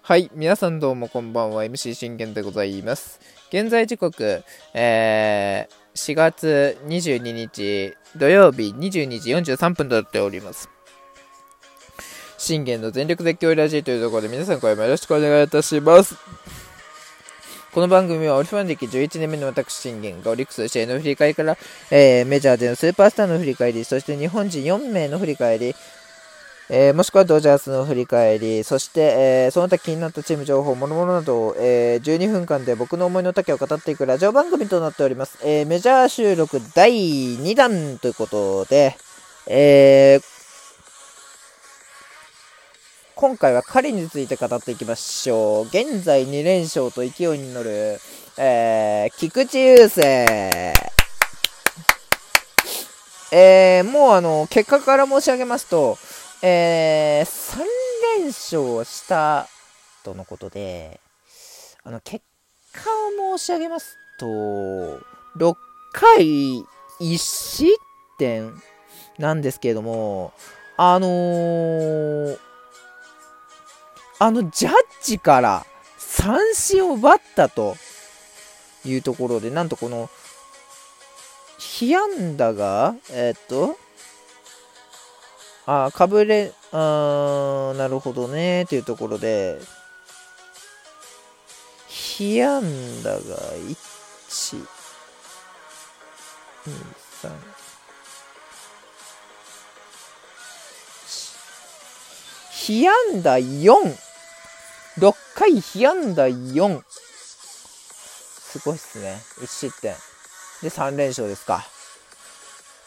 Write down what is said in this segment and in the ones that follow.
はい、皆さんどうもこんばんは、MC 信玄でございます。現在時刻、えー、4月22日土曜日22時43分となっております。信玄の全力絶叫ラジオというところで皆さん声もよろしくお願いいたします。この番組はオリファン歴11年目の私信玄がオリックス試合の振り返りから、えー、メジャーでのスーパースターの振り返り、そして日本人4名の振り返り、えー、もしくはドジャースの振り返り、そして、えー、その他気になったチーム情報、もろもろなどを、えー、12分間で僕の思いの丈を語っていくラジオ番組となっております。えメジャー収録第2弾ということで、え今回は彼について語っていきましょう。現在2連勝と勢いに乗る、えー、菊池雄星。えー、もうあの、結果から申し上げますと、えー、3連勝したとのことで、あの、結果を申し上げますと、6回1失点なんですけれども、あのー、あのジャッジから三振を奪ったというところで、なんとこの、被安打が、えー、っと、あ、かぶれ、あなるほどね、というところで、被安打が1、2、3、被安打4。6回被安打4。すごいっすね。1失点。で、3連勝ですか。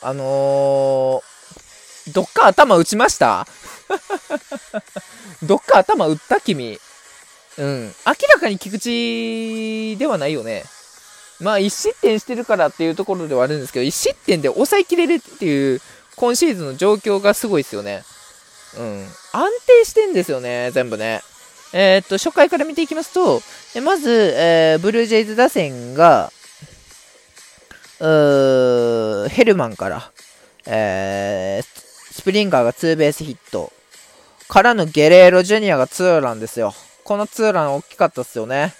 あのー、どっか頭打ちました？どっか頭打った？君。うん。明らかに菊池ではないよね。まあ、1失点してるからっていうところではあるんですけど、1失点で抑えきれるっていう、今シーズンの状況がすごいですよね。うん。安定してんですよね、全部ね。えー、っと、初回から見ていきますと、まず、えー、ブルージェイズ打線が、ヘルマンから、えー、ススプリンガーがツーベースヒット、からのゲレーロジュニアがツーランですよ。このツーラン大きかったっすよね。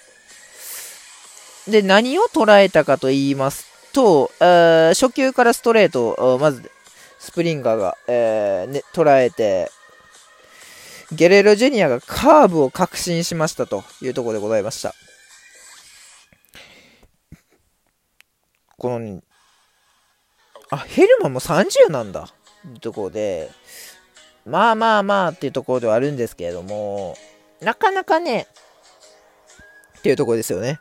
で、何を捉えたかと言いますと、えー、初球からストレートを、まず、スプリンガーが、えーね、捉えて、ゲレーロジュニアがカーブを確信しましたというところでございました。この、あ、ヘルマンも30なんだ。ところで、まあまあまあっていうところではあるんですけれども、なかなかね、っていうところですよね。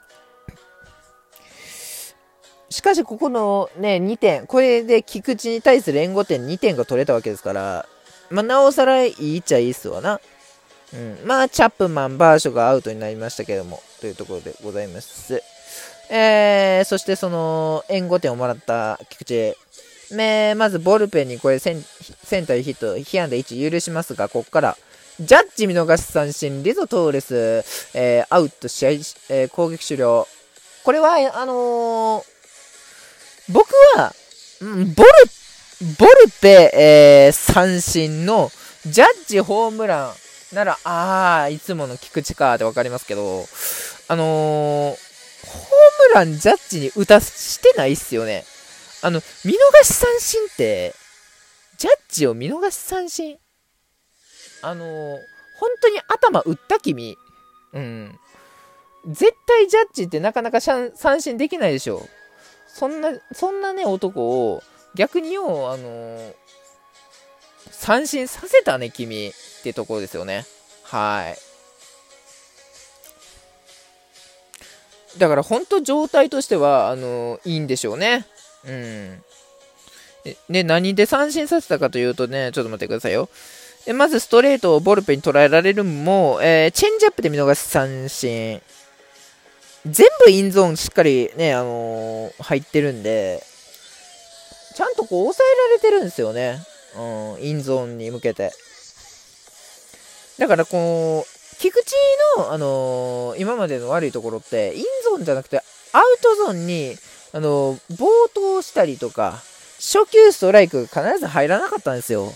しかし、ここのね、2点、これで菊池に対する援護点2点が取れたわけですから、まあ、なおさらいいっちゃいいっすわな。うん。まあ、チャップマン、バーショがアウトになりましたけども、というところでございます。えー、そしてその、援護点をもらった菊池。めまず、ボルペンにこれセン、センターヒット、被安打1許しますが、ここから、ジャッジ見逃し三振、リゾ・トーレス、えー、アウト、試合、えー、攻撃終了。これは、あのー、僕は、ボルボルペ、えー、三振の、ジャッジホームランなら、あー、いつもの菊池かってわかりますけど、あのー、ホームランジャッジに打たしてないっすよね。あの、見逃し三振って、ジャッジを見逃し三振あの、本当に頭打った君。うん。絶対ジャッジってなかなか三振できないでしょ。そんな、そんなね、男を、逆によ、あのー、三振させたね、君ってところですよね。はい。だから本当状態としては、あのー、いいんでしょうね。うん。ね、何で三振させたかというとね、ちょっと待ってくださいよ。でまずストレートをボルペに捉えられるも、えー、チェンジアップで見逃す三振。全部インゾーンしっかりね、あのー、入ってるんで、ちゃんとこう抑えられてるんですよね。うん、インゾーンに向けて。だからこう、菊池の、あのー、今までの悪いところって、インゾーンじゃなくて、アウトゾーンに、あのー、暴投したりとか、初球ストライクが必ず入らなかったんですよ。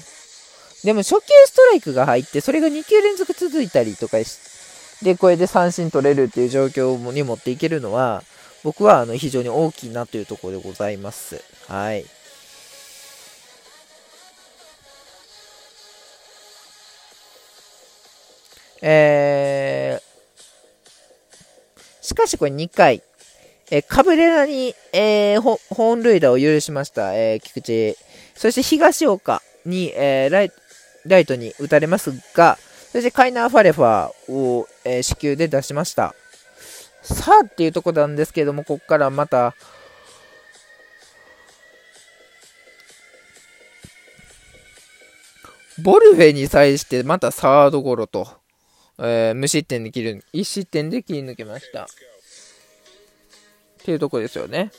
でも初球ストライクが入って、それが2球連続続いたりとかしで、これで三振取れるっていう状況に持っていけるのは、僕はあの非常に大きいなというところでございます。はい。えー、しかしこれ2回、えー、カブレラに、えー、本塁打を許しました、えー、菊池。そして東岡に、えー、ライライトに打たれますが、そしてカイナー・ファレファーを、えー、死球で出しました。さあっていうとこなんですけども、ここからまた、ボルフェに際してまたサードゴロと、えー、無失点で切る、1失点で切り抜けました。っていうとこですよね。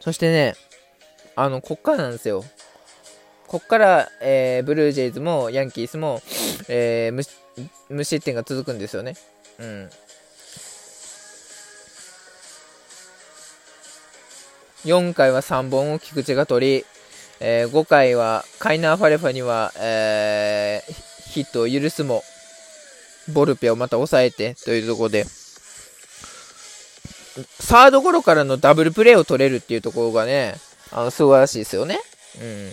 そしてね、あの、こっからなんですよ。こっから、えー、ブルージェイズもヤンキースも、えー、無失点が続くんですよね。うん。4回は3本を菊池が取り、えー、5回はカイナー・ファレファには、えー、ヒットを許すも、ボルペをまた抑えてというところで、サードゴロからのダブルプレーを取れるっていうところがね、あの素晴らしいですよね。うん。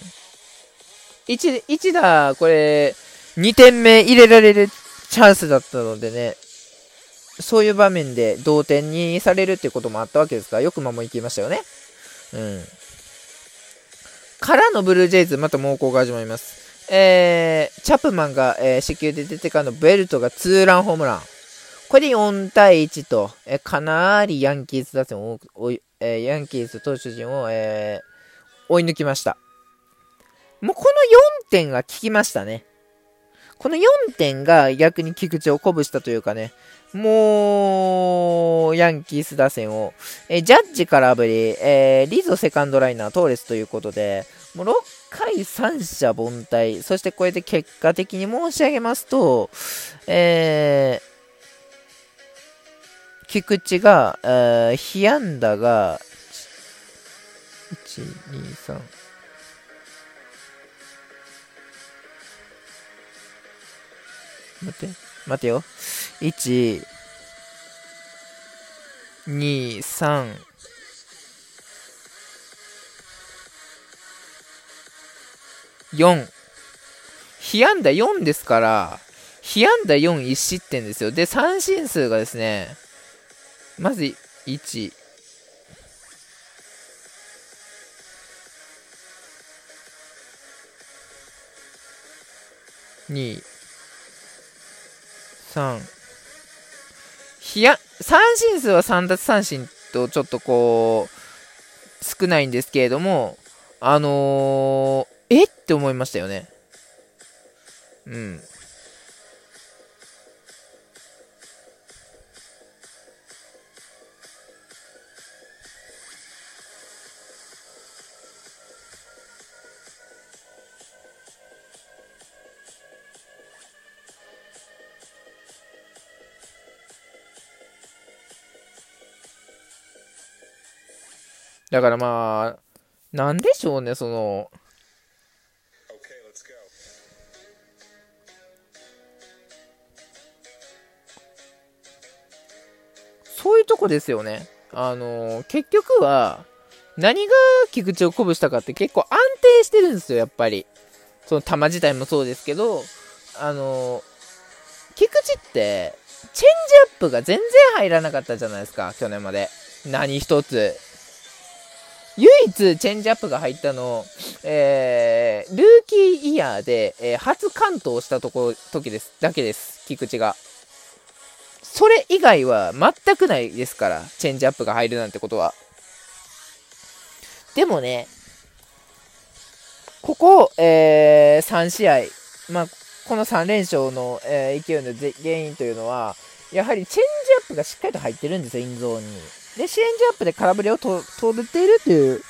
1, 1打、これ、2点目入れられるチャンスだったのでね、そういう場面で同点にされるっていうこともあったわけですから、よく守りきりましたよね。うん。からのブルージェイズ、また猛攻が始まります。えー、チャップマンが、えー、死球で出てからのベルトがツーランホームラン。これで4対1と、え、かなりヤンキース打線を、え、ヤンキース投手陣を、えー、追い抜きました。もうこの4点が効きましたね。この4点が逆に菊池を鼓舞したというかね、もう、ヤンキース打線を、えジャッジからぶり、えー、リゾセカンドライナー、トーレスということで、もう6回三者凡退、そしてこれで結果的に申し上げますと、えー、菊池が、えー、被安打が、1、2、3、待って、待てよ。1、2、3、4。被安打4ですから、被安打4、1失点ですよ。で、三振数がですね、まず1、2、3ひや三振数は3奪三振とちょっとこう少ないんですけれどもあのー、え？って思いましたよね。うん。だからまあ、なんでしょうね、その、そういうとこですよね。あの結局は、何が菊池を鼓舞したかって結構安定してるんですよ、やっぱり。その球自体もそうですけど、あの菊池って、チェンジアップが全然入らなかったじゃないですか、去年まで。何一つ。唯一チェンジアップが入ったの、えー、ルーキーイヤーで、えー、初完投したとこ時です。だけです。菊池が。それ以外は全くないですから、チェンジアップが入るなんてことは。でもね、ここ、えー、3試合、まあ、この3連勝の、えー、勢いの原因というのは、やはりチェンジアップがしっかりと入ってるんですよ、インゾーンに。で、チェンジアップで空振りを取っているっていう、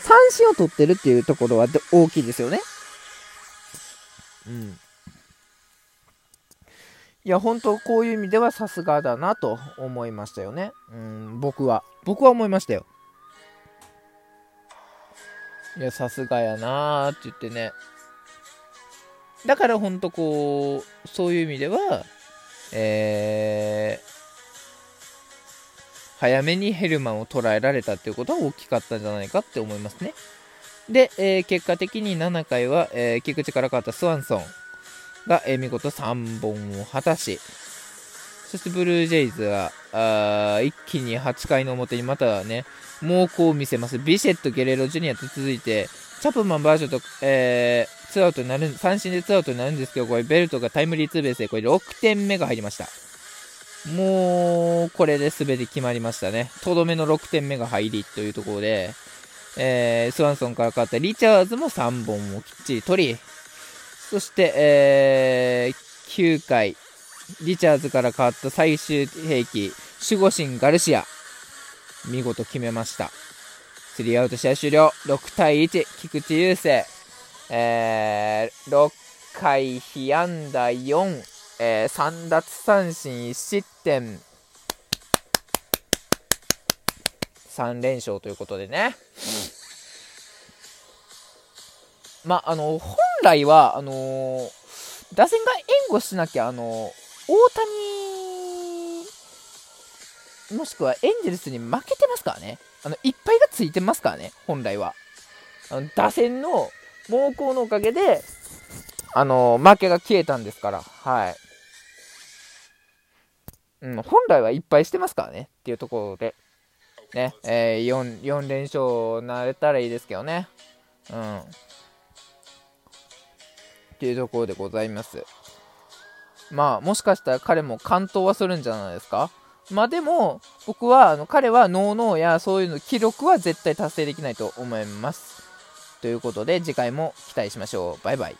三振を取ってるっていうところは大きいですよね。うん。いや、本当こういう意味ではさすがだなと思いましたよね。うん、僕は。僕は思いましたよ。いや、さすがやなーって言ってね。だからほんとこう、そういう意味では、えー、早めにヘルマンを捉えられたっていうことは大きかったんじゃないかって思いますね。で、えー、結果的に7回は、えー、菊池から変わったスワンソンが、えー、見事3本を果たし、そしてブルージェイズは、あ一気に8回の表にまたね、猛攻を見せます。ビシェット、ゲレロジュニアと続いて、チャップマン、バージョンと、えー、ツアウトになる、三振でツアウトになるんですけど、これベルトがタイムリーツーベースで、これ6点目が入りました。もう、これで全て決まりましたね。とどめの6点目が入りというところで、えー、スワンソンから変わったリチャーズも3本をきっちり取り、そして、えー、9回、リチャーズから変わった最終兵器、守護神ガルシア。見事決めました。スリーアウト試合終了。6対1、菊池雄星。えー、6回被安打4、えー、3奪三振1失点。3連勝ということでね。まあ、あの、本来は、あのー、打線が援護しなきゃ、あの大谷、もしくはエンゼルスに負けてますからね。あの、いっぱいがついてますからね、本来は。あの打線の猛攻のおかげで、あの、負けが消えたんですから、はい。うん、本来はいっぱいしてますからね、っていうところで。ね、えー、4、4連勝なれたらいいですけどね。うん。っていうところでございます。まあ、もしかしたら彼も完投はするんじゃないですか？まあでも、僕は、あの彼はノーノーやそういうの記録は絶対達成できないと思います。ということで、次回も期待しましょう。バイバイ。